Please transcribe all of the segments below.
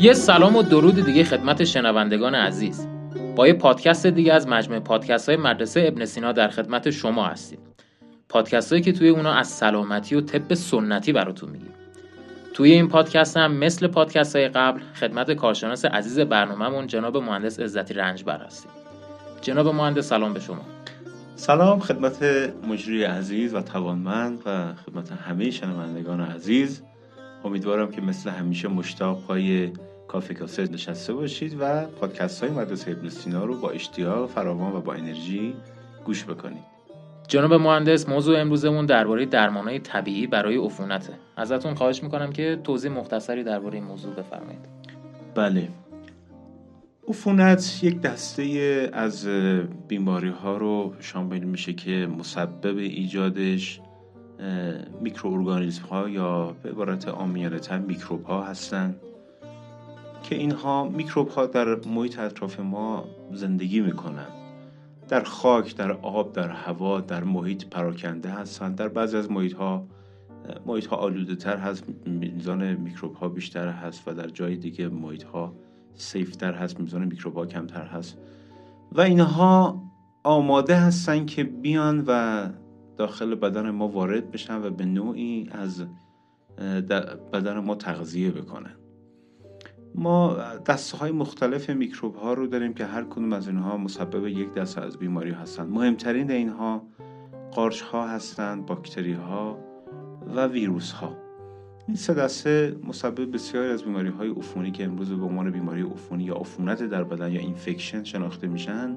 یه سلام و درود دیگه خدمت شنوندگان عزیز. با یه پادکست دیگه از مجموعه پادکست های مدرسه ابن سینا در خدمت شما هستیم. پادکست هایی که توی اونا از سلامتی و طب سنتی براتون میگیم. توی این پادکست هم مثل پادکست های قبل خدمت کارشناس عزیز برنامهمون جناب مهندس عزتی رنجبر هستیم. جناب مهندس سلام به شما. سلام خدمت مجری عزیز و توانمند و خدمت همه شنوندگان عزیز. امیدوارم که مثل همیشه مشتاق های کافه کاسه نشسته باشید و پادکست های مدرسه ابن سینا رو با اشتیاق فراوان و با انرژی گوش بکنید. جناب مهندس موضوع امروزمون درباره درمانهای طبیعی برای عفونته. ازتون خواهش می‌کنم که توضیح مختصری درباره این موضوع بفرمایید. بله. عفونت یک دسته از بیماری ها رو شامل میشه که مسبب ایجادش میکروارگانیسم ها یا به عبارت آمیانه تر میکروب ها هستند که اینها میکروب ها در محیط اطراف ما زندگی می‌کنن در خاک، در آب، در هوا، در محیط پراکنده هستند. در بعضی از محیط ها محیط ها آلوده تر هست میزان میکروب ها بیشتر هست و در جای دیگه محیط ها سیفتر هست میزان میکروب ها کمتر هست. و اینها آماده هستن که بیان و داخل بدن ما وارد بشن و به نوعی از بدن ما تغذیه بکنن. ما دسته های مختلف میکروب ها رو داریم که هر کدوم از اینها مسبب یک دسته از بیماری هستند. مهمترین اینها قارچ ها هستند باکتری ها و ویروس ها این سه دسته مسبب بسیاری از بیماری های عفونی که امروز به عنوان بیماری عفونی یا عفونت در بدن یا اینفکشن شناخته میشن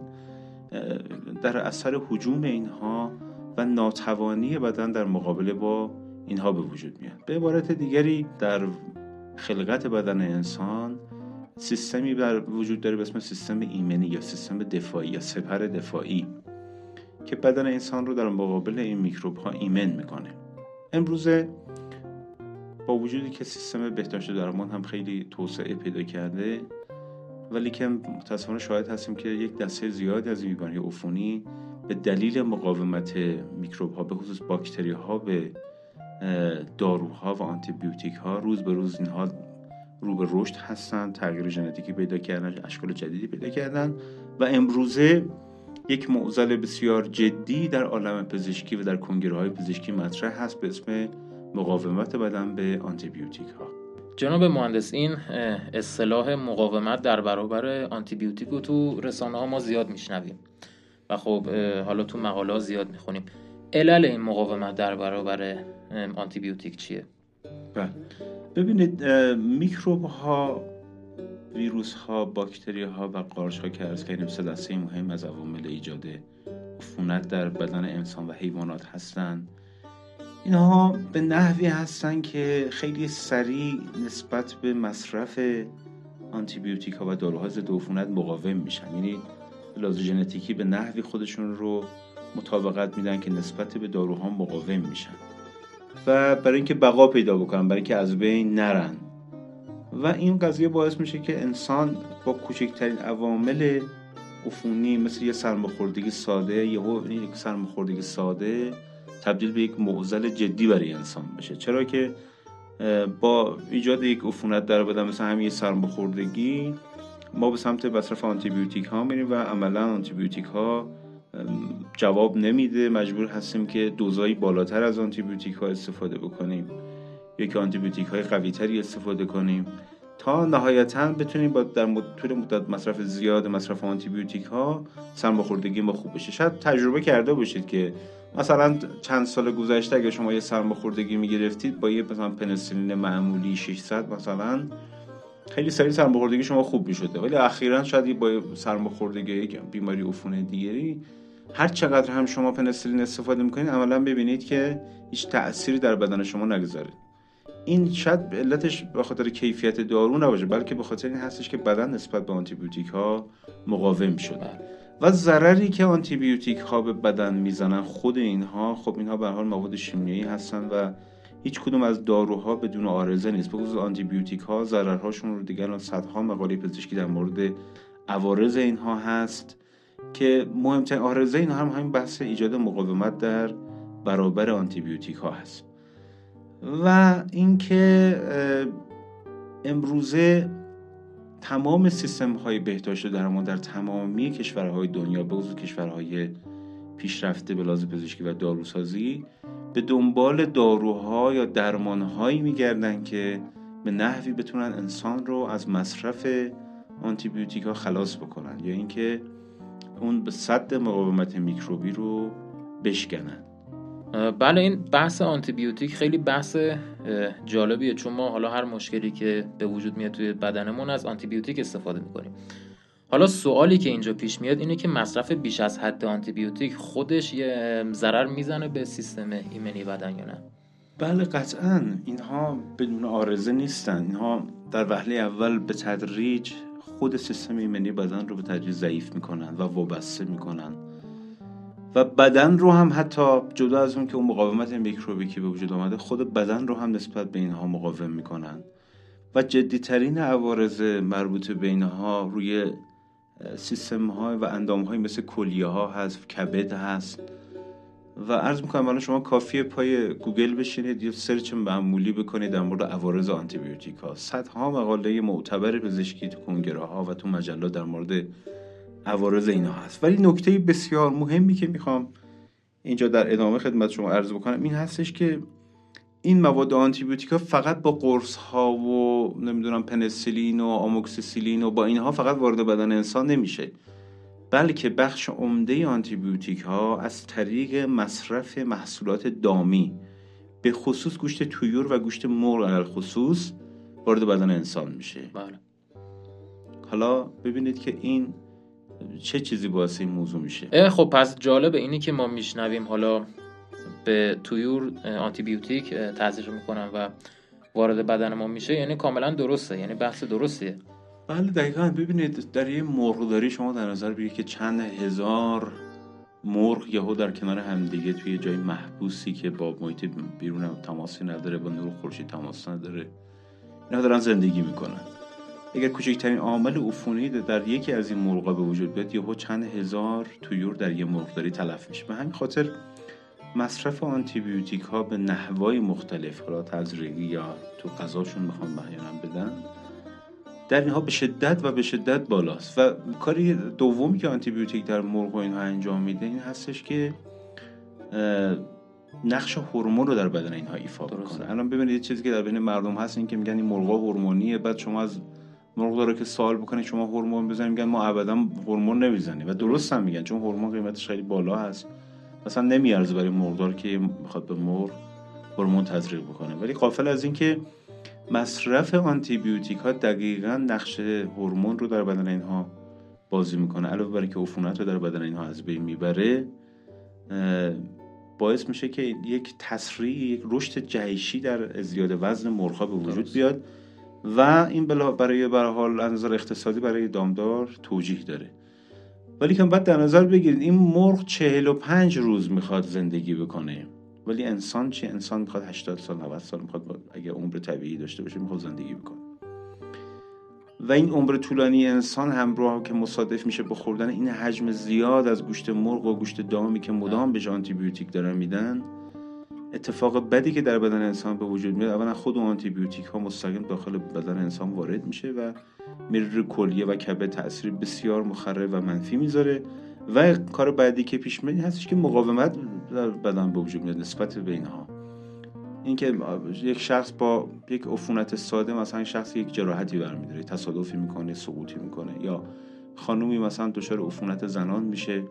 در اثر حجوم اینها و ناتوانی بدن در مقابله با اینها به وجود میاد. به عبارت دیگری در خلقت بدن انسان سیستمی بر وجود داره به اسم سیستم ایمنی یا سیستم دفاعی یا سپر دفاعی که بدن انسان رو در مقابل این میکروب ها ایمن می‌کنه. امروزه با وجودی که سیستم بهداشت درمان هم خیلی توسعه پیدا کرده ولی که متاسفانه شاهد هستیم که یک دسته زیادی از بیماری عفونی به دلیل مقاومت میکروب ها به خصوص باکتری ها به داروها و آنتیبیوتیک ها روز به روز اینها رو به رشد هستن تغییر ژنتیکی پیدا کردن اشکال جدیدی پیدا کردن و امروزه یک معضل بسیار جدی در عالم پزشکی و در کنگره های پزشکی مطرح هست به اسم مقاومت بدن به آنتیبیوتیک ها جناب مهندس این اصطلاح مقاومت در برابر آنتیبیوتیک رو تو رسانه ها ما زیاد میشنویم و خب حالا تو مقاله ها زیاد می‌خونیم. علل این مقاومت در برابر آنتیبیوتیک چیه؟ بله ببینید میکروب ها ویروس ها باکتری ها و قارچ ها که از کردیم سه دسته مهم از عوامل ایجاد عفونت در بدن انسان و حیوانات هستند اینها به نحوی هستند که خیلی سریع نسبت به مصرف آنتیبیوتیک ها و داروها ضد عفونت مقاوم میشن یعنی لحاظ ژنتیکی به نحوی خودشون رو مطابقت میدن که نسبت به داروها مقاوم میشن. و برای اینکه بقا پیدا بکنن برای اینکه از بین نرن. و این قضیه باعث میشه که انسان با کوچکترین عوامل عفونی مثل یه سرماخوردگی ساده یه یک سرماخوردگی ساده تبدیل به یک معضل جدی برای انسان بشه. چرا که با ایجاد یک عفونت در بدن مثل همین سرماخوردگی ما به سمت مصرف آنتیبیوتیک ها میریم و عملا آنتیبیوتیک ها جواب نمیده. مجبور هستیم که دوزایی بالاتر از آنتیبیوتیک ها استفاده بکنیم. یا که آنتیبیوتیک های قوی تری استفاده کنیم. تا نهایتا بتونیم با در طول مدت مصرف زیاد مصرف آنتیبیوتیک ها سرماخوردگی ما خوب بشه. شاید تجربه کرده باشید که مثلا چند سال گذشته اگه شما یه سرماخوردگی می‌گرفتید با یه مثلا پنسیلین معمولی 600 مثلا خیلی سریع سرماخوردگی شما خوب می‌شده. ولی اخیرا شاید با سرماخوردگی یک بیماری عفونی دیگری هر چقدر هم شما پنسیلین استفاده می‌کنید عملا ببینید که هیچ تأثیری در بدن شما نگذاره. این شاید علتش به خاطر کیفیت دارو نباشه بلکه به خاطر این هستش که بدن نسبت به آنتیبیوتیک ها مقاوم شده. و ضرری که آنتیبیوتیک ها به بدن می‌زنن خود اینها خب اینها به حال مواد شیمیایی هستن و هیچ کدوم از داروها بدون آرزه نیست. بخصوص آنتیبیوتیک ها ضررهاشون رو دیگر صدها مقاله پزشکی در مورد عوارض اینها هست. که مهمترین آرزه اینها هم همین بحث ایجاد مقاومت در برابر آنتیبیوتیک ها هست. و اینکه امروزه تمام سیستم های بهداشت درمان در تمامی کشورهای دنیا به خصوص کشورهای پیشرفته به لحاظ پزشکی و داروسازی به دنبال داروها یا درمانهایی میگردن که به نحوی بتونن انسان رو از مصرف آنتیبیوتیک ها خلاص بکنن. یا اینکه اون به صد مقاومت میکروبی رو بشکنن. بله این بحث آنتیبیوتیک خیلی بحث جالبیه چون ما حالا هر مشکلی که به وجود میاد توی بدنمون از آنتیبیوتیک استفاده می‌کنیم. حالا سوالی که اینجا پیش میاد اینه که مصرف بیش از حد آنتیبیوتیک خودش یه ضرر می‌زنه به سیستم ایمنی بدن یا نه؟ بله قطعا. اینها بدون آرزه نیستن. اینها در وهله اول به تدریج خود سیستم ایمنی بدن رو به تدریج ضعیف می‌کنن و وابسته می‌کنن. و بدن رو هم حتی جدا از اون که اون مقاومت میکروبی که به وجود آمده خود بدن رو هم نسبت به اینها مقاوم می‌کنن. و جدیترین عوارض مربوط به اینها روی سیستم های و اندام های مثل کلیه ها هست کبد هست. و عرض می‌کنم الان شما کافیه پای گوگل بشینید یه search معمولی بکنید در مورد عوارض آنتیبیوتیک ها صدها مقاله معتبر پزشکی تو کنگره ها و تو مجلات در مورد عوارض اینا هست. ولی نکته بسیار مهمی که می‌خوام اینجا در ادامه خدمت شما عرض بکنم این هستش که این مواد آنتیبیوتیکا فقط با قرص ها و نمی‌دونم پنسیلین و آموکسیسیلین و با اینها فقط وارد بدن انسان نمیشه. بلکه بخش عمده آنتیبیوتیک ها از طریق مصرف محصولات دامی به خصوص گوشت تویور و گوشت مرغ علل خصوص وارد بدن انسان میشه. بله. حالا ببینید که این چه چیزی باعث این موضوع میشه. خب پس جالب اینی که ما میشنویم حالا به تویور آنتیبیوتیک تزریق می‌کنن و وارد بدن ما میشه یعنی کاملا درسته یعنی بحث درستیه. بله دقیقا. ببینید در یه مرغداری شما در نظر بگیرید که چند هزار مرغ یهو در کنار همدیگه توی جای محبوسی که با محیط بیرون تماسی نداره با نور خورشید تماس نداره اینا دارن زندگی می‌کنن. اگر کوچکترین عامل عفونی در یکی از این مرغا به وجود بیاد یهو چند هزار تویور در یه مرغداری تلف میشه. به همین خاطر مصرف آنتیبیوتیک ها به نحوای مختلف حالا تزریقی یا تو غذاشون می‌خوان بیانم بدن در اینها به شدت و به شدت بالاست. و کاری دومی که آنتیبیوتیک در مرغ و اینها انجام میده این هستش که نقش هورمون رو در بدن اینها ایفا کنه الان ببینید چیزی که در بین مردم هست این که میگن این مرغا هورمونیه بعد شما از مرغ داره که سوال بکنید شما هورمون بزنید میگن ما ابدا هورمون نمی‌زنیم. و درست هم میگن چون هورمون قیمتش خیلی بالا هست. مثلا نمیارزه برای مرغدار که می‌خواد به مرغ هورمون تزریق بکنه. ولی قافل از اینکه مصرف آنتیبیوتیک ها دقیقا نقش هورمون رو در بدن اینها بازی می‌کنه علاوه بر که عفونت رو در بدن اینها از بین می‌بره باعث میشه که یک تسریع یک رشد جهشی در زیاد وزن مرغ به وجود بیاد و این برای برای حال از نظر اقتصادی برای دامدار توجیه داره. ولی که بعد در نظر بگیرید این مرغ 45 روز می‌خواد زندگی بکنه. ولی انسان چی؟ انسان می‌خواد 80 سال 90 سال می‌خواد اگه عمر طبیعی داشته باشه می‌خواد زندگی بکنه. و این عمر طولانی انسان همراه که مصادف میشه با خوردن این حجم زیاد از گوشت مرغ و گوشت دامی که مدام به آنتیبیوتیک دارن میدن اتفاق بدی که در بدن انسان به وجود میاد اولا خود اون آنتیبیوتیک ها مستقیم داخل بدن انسان وارد میشه و میره کلیه و کبه تاثیر بسیار مخرب و منفی می‌ذاره. و کار بعدی که پیش میاد هستش که مقاومت در بدن به وجود میاد نسبت به اینها. اینکه یک شخص با یک عفونت ساده مثلا شخص یک جراحتی برمیداره تصادفی می‌کنه سقوطی می‌کنه یا خانومی مثلا دچار عفونت زنان میشه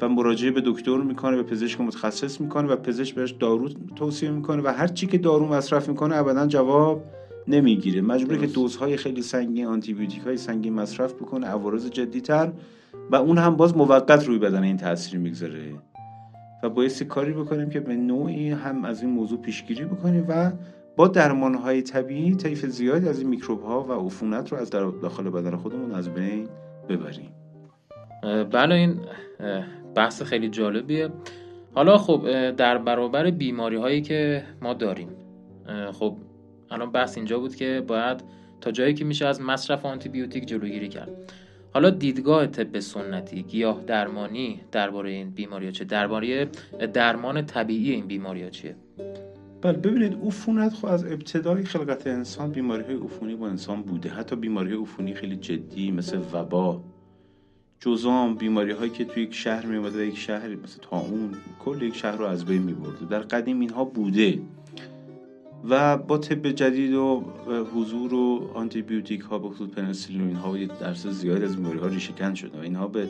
و مراجعه به دکتر می‌کنه به پزشک متخصص می‌کنه و پزشک بهش دارو توصیه می‌کنه و هر چی که دارو مصرف می‌کنه ابدا جواب نمی‌گیره. مجبوره که دوزهای خیلی سنگین آنتیبیوتیک های سنگین مصرف بکنه عوارض جدیتر و اون هم باز موقت روی بدن این تاثیر می‌گذاره. و بایستی کاری بکنیم که به نوعی هم از این موضوع پیشگیری بکنیم و با درمان های طبیعی طیف زیادی از این میکروب ها و عفونت رو از داخل بدن خودمون از بین ببریم. بله این بحث خیلی جالبیه. حالا خب در برابر بیماری هایی که ما داریم خب الان بحث اینجا بود که باید تا جایی که میشه از مصرف آنتیبیوتیک جلوگیری کرد. حالا دیدگاه طب سنتی گیاه درمانی درباره این بیماری چه درباره درمان طبیعی این بیماری چیه؟ بله ببینید عفونت خب از ابتدای خلقت انسان بیماری های عفونی با انسان بوده. حتی بیماری عفونی خیلی جدی مثل وبا. جزام بیماری هایی که توی یک شهر می و یک شهر مثل تاون کل یک شهر رو از بین می برده در قدیم اینها بوده. و با طب جدید و حضور و آنتی بیوتیک ها به خصوص پنسیلین اینها و درس زیاد از بیماری ها ریشهکن شده و اینها به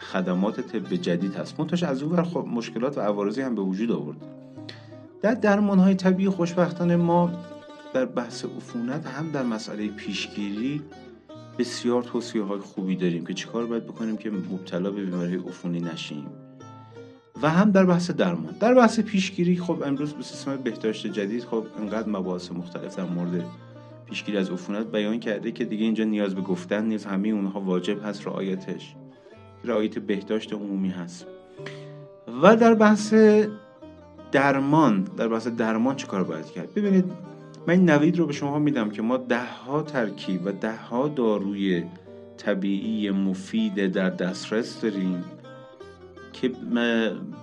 خدمات طب جدید هست. منتش از اون خب مشکلات و عوارضی هم به وجود آورد. در درمان های طبیعی خوشبختانه ما در بحث عفونت هم در مسئله پیشگیری بسیار توصیه های خوبی داریم که چیکار باید بکنیم که مبتلا به بیماری عفونی نشیم. و هم در بحث درمان. در بحث پیشگیری خب امروز به سیستم بهداشت جدید خب انقدر مباحث مختلف در مورد پیشگیری از عفونت بیان کرده که دیگه اینجا نیاز به گفتن نیز همه اونها واجب هست رعایتش رعایت بهداشت عمومی هست. و در بحث درمان در بحث درمان چه کار باید کرد؟ ببینید من نوید رو به شما میدم که ما ده ها ترکیب و ده ها داروی طبیعی مفید در دسترس داریم. که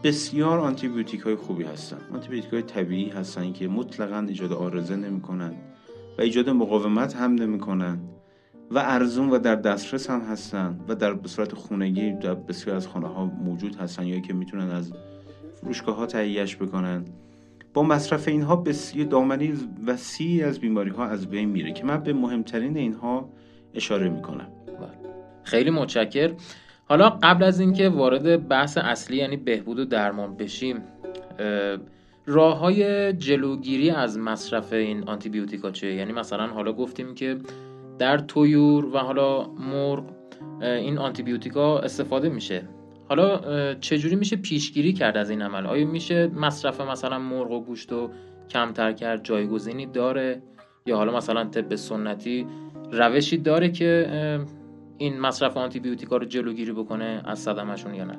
بسیار آنتیبیوتیک های خوبی هستن. آنتیبیوتیک های طبیعی هستن که مطلقا ایجاد آرزه نمی کنن و ایجاد مقاومت هم نمی کنن و ارزون و در دسترس هم هستن و در صورت خونگی در بسیار از خانه ها موجود هستن یا که می‌تونن از فروشگاه ها تهیهش بکنن. با مصرف اینها بسیار دامنی وسیعی از بیماری ها از بین میره که من به مهمترین اینها اشاره می‌کنم. بله. خیلی متشکر حالا قبل از اینکه وارد بحث اصلی یعنی بهبود و درمان بشیم راه های جلوگیری از مصرف این آنتی بیوتیکا چه یعنی مثلا حالا گفتیم که در تویور و حالا مرغ این آنتی بیوتیکا استفاده میشه. حالا چجوری میشه پیشگیری کرد از این عمل؟ آیا میشه مصرف مثلا مرغ و گوشت رو کمتر کرد جایگزینی داره؟ یا حالا مثلا طب سنتی روشی داره که این مصرف آنتی بیوتیکا رو جلوگیری بکنه از صدمشون یا نه؟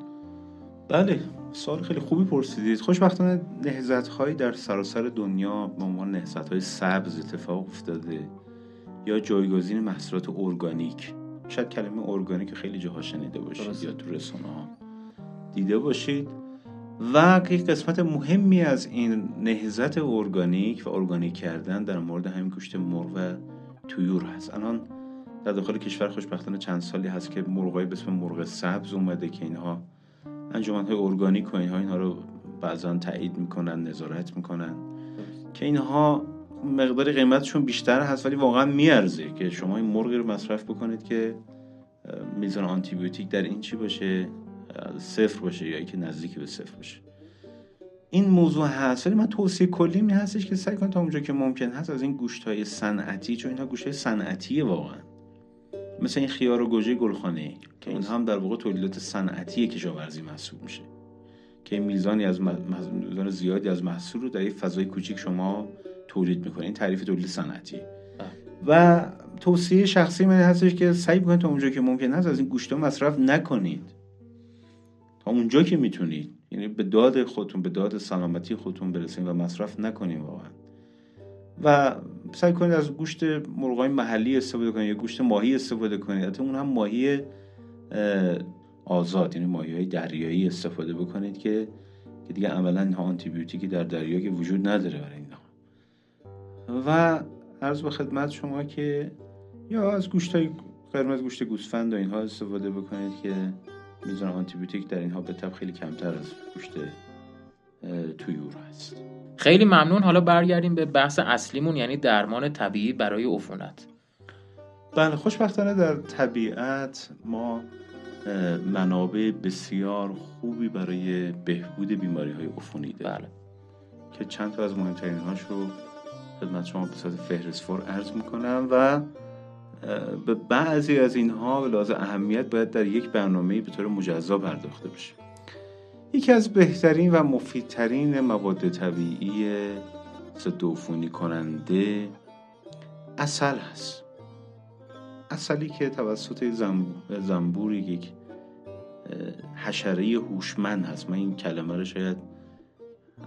بله سوال خیلی خوبی پرسیدید. خوشبختانه نهزت هایی در سراسر دنیا به عنوان نهزت های سبز اتفاق افتاده یا جایگزین محصولات ارگانیک. شاید کلمه ارگانیک خیلی جاها شنیده باشید یا تو رسانه ها دیده باشید. و یک قسمت مهمی از این نهزت ارگانیک و ارگانیک کردن در مورد همین گوشت مرغ و تویور هست. الان در داخل کشور خوشبختانه چند سالی هست که مرغای به اسم مرغ سبز اومده که اینها انجمن های ارگانیک و اینها اینها رو بعضا تایید می‌کنن نظارت می‌کنن که اینها مقدار قیمتشون بیشتر هست ولی واقعا میارزه که شما این مرغی رو مصرف بکنید که میزان آنتیبیوتیک در این چی باشه؟ صفر باشه یا که نزدیکی به صفر باشه. این موضوع هست. ولی من توصیه کلی می هستش که سعی کنید تا اونجا که ممکن هست از این گوشت های صنعتی چون اینها گوشت های صنعتیه واقعا. مثل این خیار و گوجه گلخانه که این هم در واقع تولیدات صنعتی کشاورزی محسوب میشه. که میزانی از میزان زیادی از محصول رو در یک فضای کوچیک شما تولید می‌کنه. این تعریف تولید صنعتی و توصیه شخصی من هستش که سعی بکنید تا اونجا که ممکن هست از این گوشت مصرف نکنید. تا اونجا که می‌تونید. یعنی به داد خودتون به داد سلامتی خودتون برسید و مصرف نکنید واقعا. و سعی کنید از گوشت مرغای محلی استفاده کنید یا گوشت ماهی استفاده کنید. حتی اون هم ماهی آزاد یعنی ماهی های دریایی استفاده بکنید که که دیگه عملا آنتی بیوتیکی در دریا که وجود نداره برای اینها و عرض به خدمت شما که یا از گوشت های قرمز گوشت گوسفند و اینها استفاده بکنید که میزان آنتیبیوتیک در اینها به طب خیلی کمتر از گوشت تویور هست. خیلی ممنون. حالا برگردیم به بحث اصلیمون یعنی درمان طبیعی برای عفونت. بله خوشبختانه در طبیعت ما منابع بسیار خوبی برای بهبود بیماری های عفونی داریم. بله. که چند تا از مهمترین هاش رو خدمت شما به صورت فهرستوار عرض می‌کنم و به بعضی از اینها به لحاظ اهمیت باید در یک برنامه به طور مجزا پرداخته بشه. یکی از بهترین و مفیدترین مواد طبیعی ضد کننده اصل هست. اصلی که توسط زنبور یک حشره هوشمند هست. من این کلمه رو شاید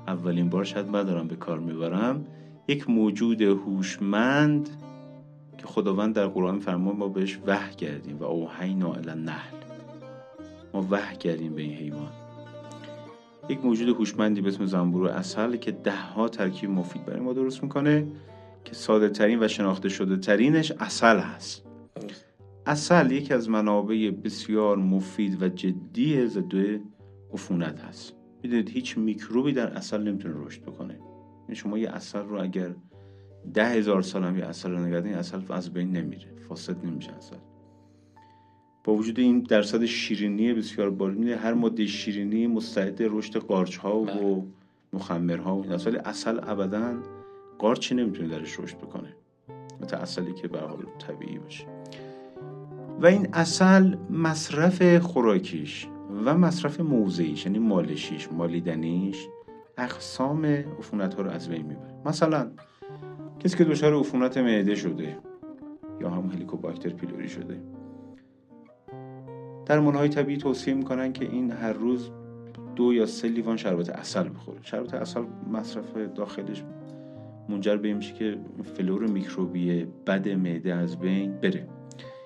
اولین بار شاید ندارم به کار می‌برم. یک موجود هوشمند که خداوند در قرآن فرمان ما بهش وحی کردیم و اوحینا الی نحل ما وحی کردیم به این حیوان. یک موجود هوشمندی به اسم زنبور اصل که ده ها ترکیب مفید برای ما درست می‌کنه که ساده ترین و شناخته شده ترینش اصل هست. اصل یکی از منابع بسیار مفید و جدی ضد عفونت هست. می‌دونید هیچ میکروبی در اصل نمی‌تونه رشد بکنه. یعنی شما یه اصل رو اگر ده هزار سال هم یه اصل رو نگردین اصل از بین نمیره. فاسد نمیشه اصل. با وجود این درصد شیرینی بسیار بالا هر ماده شیرینی مستعد رشد قارچ ها و بله. مخمرها و این اصل اصل ابدا قارچی نمی‌تونه درش رشد بکنه. مثل اصلی که به حال طبیعی باشه. و این اصل مصرف خوراکیش و مصرف موضعیش یعنی مالشیش مالیدنیش اقسام عفونت ها رو از بین می‌بره. مثلا کسی که دچار عفونت معده شده یا هم هلیکوباکتر پیلوری شده در های طبیعی توصیه می‌کنن که این هر روز دو یا سه لیوان شربت اصل بخوره شربت اصل مصرف داخلش منجر به میشه که فلور میکروبی بد معده از بین بره.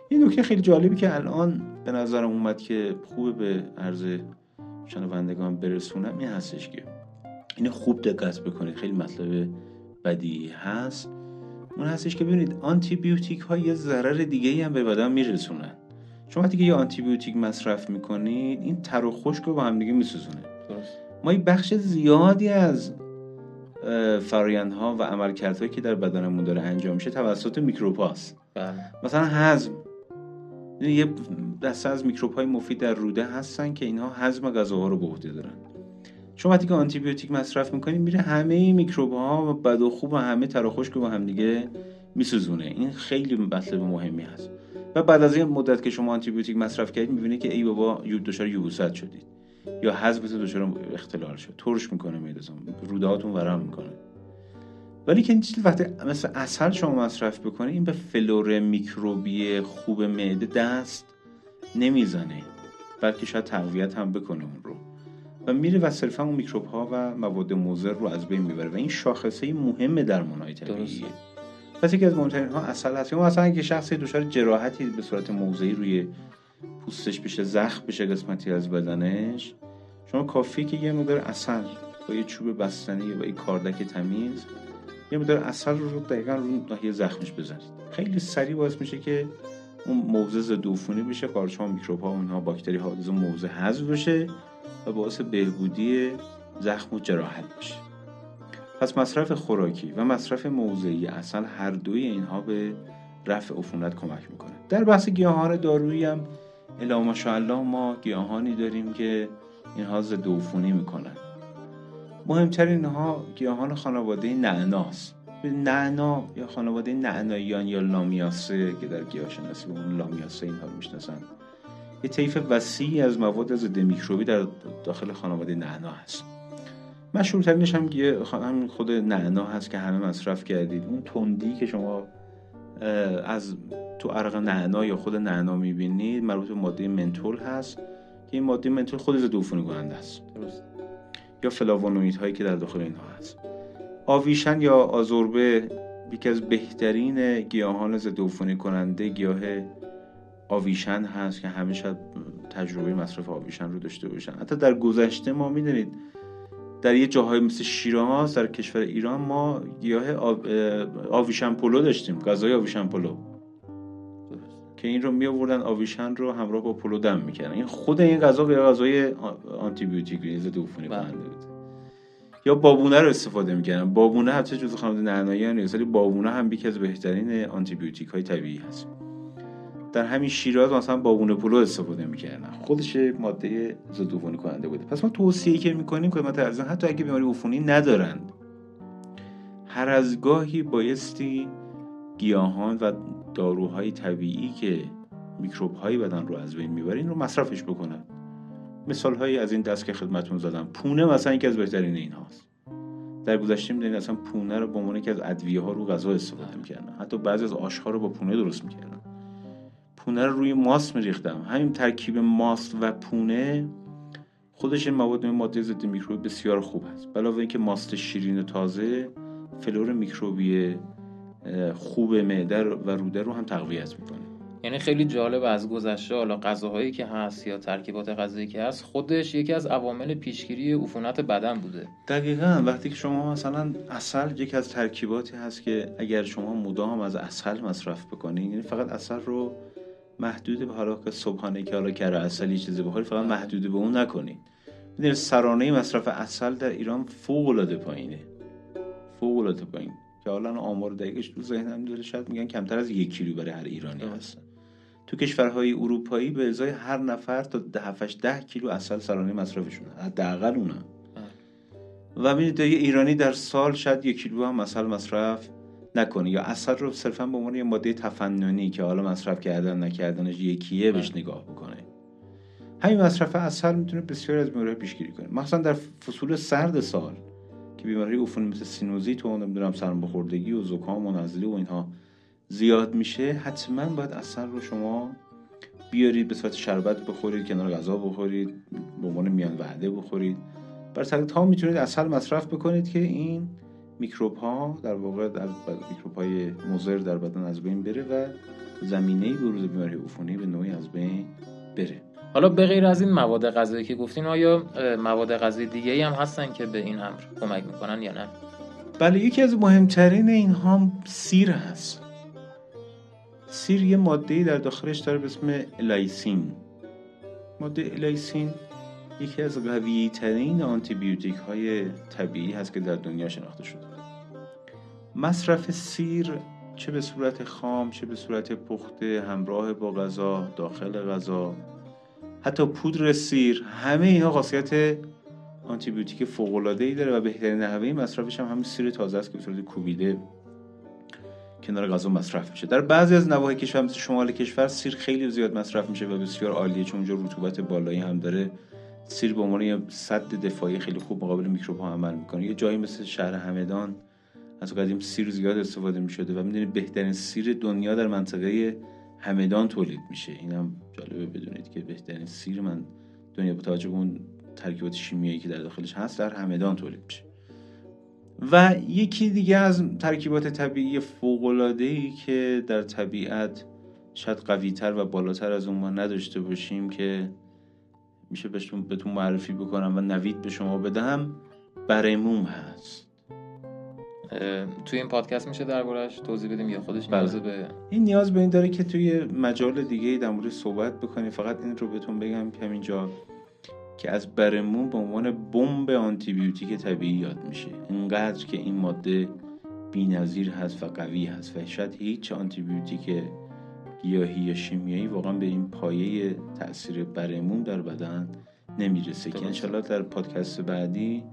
این نکته خیلی جالبی که الان به نظرم اومد که خوب به عرض شنوندگان برسونم این هستش که این خوب دقت بکنید. خیلی مطلب بدی هست. اون هستش که ببینید آنتی بیوتیک ها یه ضرر دیگه هم به بدن میرسونن. شما وقتی که یه آنتی بیوتیک مصرف می‌کنید این تر و خشک رو با هم دیگه میسوزونه ما یه بخش زیادی از فرایندها و عملکردهایی که در بدنمون داره انجام میشه توسط میکروپاس بله. مثلا هضم. یه دسته از میکروب های مفید در روده هستن که اینها هضم غذاها رو به عهده دارن. شما وقتی که آنتی بیوتیک مصرف می‌کنید میره همه میکروب ها و بد و خوب و همه تر و خشک با هم دیگه میسوزونه. این خیلی مطلب مهمی هست. و بعد از این مدت که شما آنتی بیوتیک مصرف کردید می‌بینید که ای بابا دچار یبوست شدید. یا هضمتون دچار اختلال شد. ترش می‌کنه معدتون روده هاتون ورم می‌کنه. ولی یک چیز وقتی مثل عسل شما مصرف بکنه این به فلور میکروبی خوب معده دست نمی‌زنه. بلکه شاید تقویت هم بکنه اون رو. و میره و صرفا اون میکروب ها و مواد مضر رو از بین می‌بره. و این شاخصه مهم در منابع طبیعیه پس یکی از مهمترین ها اصل هست. یا مثلا که شخصی دچار جراحتی به صورت موضعی روی پوستش بشه زخم بشه قسمتی از بدنش شما کافی که یه مقدار اصل با یه چوب بستنی و یه کاردک تمیز یه مقدار اصل رو دقیقا رو ناحیه زخمش بزنید خیلی سریع باعث میشه که اون موضع ضد عفونی بشه قارچ میکروب ها و اینها باکتری ها از اون موضع حذف بشه و باعث بهبودی زخم و جراحت بشه. پس مصرف خوراکی و مصرف موضعی اصل هر دوی اینها به رفع عفونت کمک می‌کنه. در بحث گیاهان دارویی هم الا ماشاءالله ما گیاهانی داریم که اینها ضد عفونی می‌کنن. مهمترین اینها گیاهان خانواده نعناست. نعنا یا خانواده نعناییان یا لامیاسه که در گیاه شناسی به اون لامیاسه اینها رو می‌شناسن یه طیف وسیعی از مواد ضد میکروبی در داخل خانواده نعنا هست. مشهورترینش هم هم خود نعنا هست که همه مصرف کردید. اون تندی که شما از تو عرق نعنا یا خود نعنا می‌بینید مربوط به ماده منتول هست که این ماده منتول خود ضد عفونی کننده است. درست یا فلاوونوئید هایی که در داخل اینها هست. آویشن یا آزوربه یکی از بهترین گیاهان ضد عفونی کننده گیاه آویشن هست که همیشه تجربه مصرف آویشن رو داشته باشن. حتی در گذشته ما می‌دونید در یه جاهای مثل شیراز در کشور ایران ما گیاه آویشن پلو داشتیم غذای آویشن پلو که این رو می آوردن آویشن رو همراه با پلو دم می‌کردن. این خود این غذا غذای آنتی بیوتیک ضد عفونی بله. کننده بود. یا بابونه رو استفاده می‌کردن. بابونه حتی جزو خانواده نعنایی نیست ولی بابونه هم یکی از بهترین آنتی بیوتیک های طبیعی هست. در همین شیراز مثلا بابونه پلو استفاده می‌کردن. خودش ماده ضد عفونی کننده بوده. پس ما توصیه که می‌کنیم خدمت ارزان حتی اگه بیماری عفونی ندارند هر از گاهی بایستی گیاهان و داروهای طبیعی که میکروب های بدن رو از بین می‌برین رو مصرفش بکنن. مثال هایی از این دست که خدمتون زدم. پونه مثلا یکی از بهترین این هاست در گذشته می‌دونید اصلا پونه رو به عنوان که از ادویه ها رو غذا استفاده می‌کردن. حتی بعضی از آشها رو با پونه درست می‌کردن. پونه رو روی ماست میریختم. همین ترکیب ماست و پونه خودش این مواد ماده ضد میکروبی بسیار خوب است علاوه اینکه ماست شیرین و تازه فلور میکروبی خوب معده و روده رو هم تقویت می‌کنه. یعنی خیلی جالب از گذشته حالا غذاهایی که هست یا ترکیبات غذایی که هست خودش یکی از عوامل پیشگیری عفونت بدن بوده. دقیقا. وقتی که شما مثلا اصل یکی از ترکیباتی هست که اگر شما مدام از اصل مصرف بکنید یعنی فقط اصل رو محدود به حالا که صبحانه که حالا کره اصلی چیزی بخورید فقط محدود به اون نکنید می‌دونید سرانه مصرف اصل در ایران فوق العاده پایینه. فوق العاده پایین. که حالا آمار دقیقش تو ذهنم داره شاید میگن کمتر از یک کیلو برای هر ایرانی هست تو کشورهای اروپایی به ازای هر نفر تا ده ده کیلو اصل سرانه مصرفشون حداقل اونا. و ببینید یه ایرانی در سال شاید یک کیلو هم اصل مصرف نکنه یا اصل رو صرفا به عنوان یه ماده تفننی که حالا مصرف کردن نکردنش یکیه بهش نگاه بکنه. همین مصرف اصل می‌تونه بسیار از بیماری پیشگیری کنه. مثلا در فصول سرد سال که بیماری عفونی مثل سینوزیت و نمی‌دونم سرماخوردگی و زکام و نزله و اینها زیاد میشه حتما باید اصل رو شما بیارید به صورت شربت بخورید کنار غذا بخورید به عنوان میان وعده بخورید. بر تا می‌تونید اصل مصرف بکنید که این میکروب ها در واقع در میکروب های مضر در بدن از بین بره و زمینه بروز بیماری عفونی به نوعی از بین بره. حالا به غیر از این مواد غذایی که گفتین آیا مواد غذایی دیگه هم هستن که به این امر کمک می‌کنن یا نه؟ بله یکی از مهمترین اینها سیر هست. سیر یه ماده در داخلش داره به اسم آلیسین. ماده آلیسین یکی از قوی ترین آنتیبیوتیک های طبیعی هست که در دنیا شناخته شده. مصرف سیر چه به صورت خام چه به صورت پخته همراه با غذا داخل غذا حتی پودر سیر همه اینها خاصیت آنتیبیوتیک العاده ای داره و بهترین نحوه مصرفش هم همین سیر تازه است که به صورت کوبیده کنار غذا مصرف میشه. در بعضی از نواحی کشور مثل شمال کشور سیر خیلی زیاد مصرف میشه و بسیار عالیه چون اونجا رطوبت بالایی هم داره. سیر به عنوان یه صد دفاعی خیلی خوب مقابل میکروب ها عمل می‌کنه. یه جایی مثل شهر همدان از قدیم سیر زیاد استفاده می‌شده و می‌دونید بهترین سیر دنیا در منطقه همدان تولید میشه. اینم جالبه بدونید که بهترین سیر من دنیا با توجه به اون ترکیبات شیمیایی که در داخلش هست در همدان تولید میشه. و یکی دیگه از ترکیبات طبیعی فوق‌العاده‌ای ای که در طبیعت شاید قویتر و بالاتر از اون ما نداشته باشیم که میشه بهتون معرفی بکنم و نوید به شما بدم برموم هست. توی این پادکست میشه دربارش توضیح بدیم یا خودش بله. نیاز به این نیاز به این داره که توی مجال دیگه در مورد صحبت بکنیم فقط این رو بهتون بگم که همینجا که از برمون به عنوان بمب آنتیبیوتیک طبیعی یاد میشه. اینقدر که این ماده بی‌نظیر هست و قوی هست و شاید هیچ آنتیبیوتیک گیاهی یا شیمیایی واقعا به این پایه تاثیر برمون در بدن نمی‌رسه که انشالله در پادکست بعدی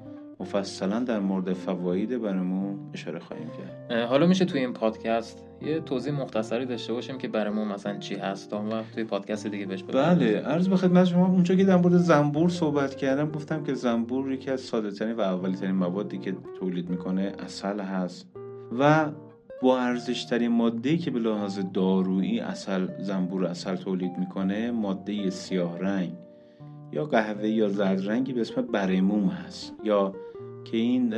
مفصلا در مورد فواید برمون اشاره خواهیم کرد. حالا میشه توی این پادکست یه توضیح مختصری داشته باشیم که برمون مثلا چی هست. و توی پادکست دیگه بهش بله عرض به خدمت شما اونجا که در مورد زنبور صحبت کردم گفتم که زنبور یکی از ساده ترین و اولی ترین موادی که تولید می‌کنه اصل هست و با ارزش ترین ماده که به لحاظ دارویی اصل زنبور اصل تولید می‌کنه ماده سیاه رنگ یا قهوه یا زرد رنگی به اسم برموم هست یا که این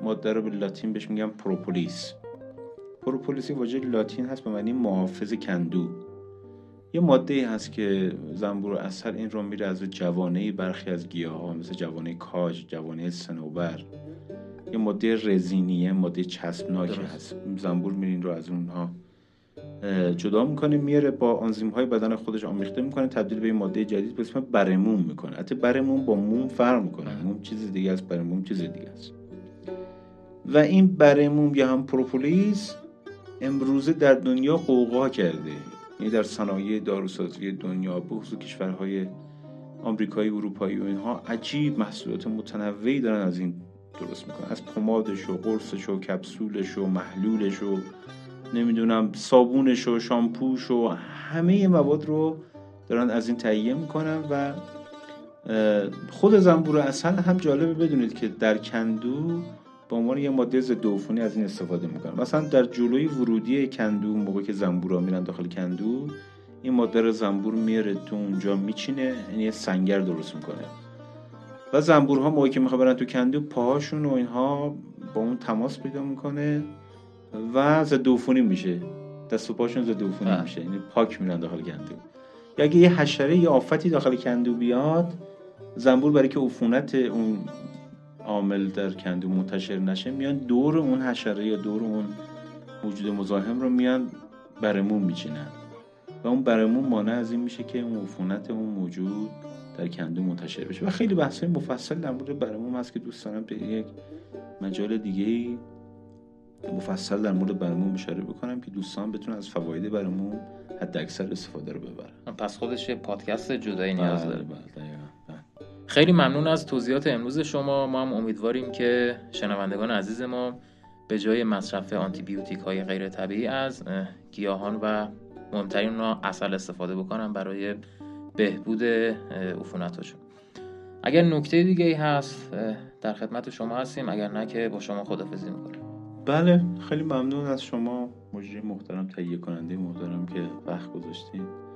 ماده رو به لاتین بهش میگم پروپولیس. پروپولیس واژه لاتین هست به معنی محافظ کندو. یه ماده هست که زنبور اثر این رو میره از جوانه برخی از گیاه ها مثل جوانه کاج جوانه سنوبر یه ماده رزینیه ماده چسبناک هست. زنبور میرین رو از اونها. جدا می‌کنه میاره با آنزیم های بدن خودش آمیخته می‌کنه تبدیل به ماده جدید به اسم برموم می‌کنه. حتی برموم با موم فرق می‌کنه. موم چیز دیگه است برموم چیز دیگه است. و این برموم یا هم پروپولیس امروزه در دنیا قوقا کرده. یعنی در صنایع داروسازی دنیا بخصوص کشورهای آمریکایی اروپایی و اینها عجیب محصولات متنوعی دارن از این درست می‌کنن. از پمادش و قرصش و کپسولش و محلولش و نمی‌دونم صابونش و شامپوش و همه مواد رو دارن از این تهیه می‌کنن و خود زنبور اصل هم جالبه بدونید که در کندو به عنوان یه ماده ضد عفونی از این استفاده می‌کنن. مثلا در جلوی ورودی کندو موقع که زنبورا میرن داخل کندو این ماده رو زنبور میاره تو اونجا میچینه یعنی یه سنگر درست می‌کنه. و زنبورها موقعی که می‌خواد برن تو کندو پاهاشون و اینها با اون تماس پیدا می‌کنه. و ضد عفونی میشه. دست و پاشون ضد عفونی میشه. یعنی پاک میرن داخل کندو یا اگه یه حشره یا آفتی داخل کندو بیاد زنبور برای که عفونت اون عامل در کندو منتشر نشه میان دور اون حشره یا دور اون موجود مزاحم رو میان برمون میچینن. و اون برمون مانع از این میشه که اون عفونت اون موجود در کندو منتشر بشه. و خیلی بحث مفصل در مورد برموم هست که دوست دارم به یک مجال دیگه مفصل در مورد برموم اشاره بکنم که دوستان بتونن از فواید برموم حد اکثر استفاده رو ببرن. پس خودش پادکست جدایی نیاز بله، داره. بله، بله. خیلی ممنون از توضیحات امروز شما. ما هم امیدواریم که شنوندگان عزیز ما به جای مصرف آنتیبیوتیک های غیر طبیعی از اه، گیاهان و مهمترین اونا اصل استفاده بکنن برای بهبود عفونتشون اگر نکته دیگه ای هست در خدمت شما هستیم. اگر نه که با شما خدافزی می‌کنیم. بله خیلی ممنون از شما. مجری محترم تهیه کننده محترم که وقت گذاشتید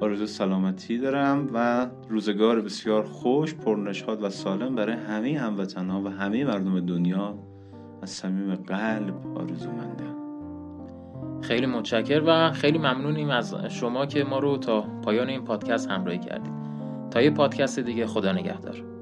آرزو سلامتی دارم و روزگار بسیار خوش پرنشاد و سالم برای همه هموطنها و همه مردم دنیا. از صمیم قلب آرزومندم. خیلی متشکر و خیلی ممنونیم از شما که ما رو تا پایان این پادکست همراهی کردید. تا یه پادکست دیگه خدا نگهدار.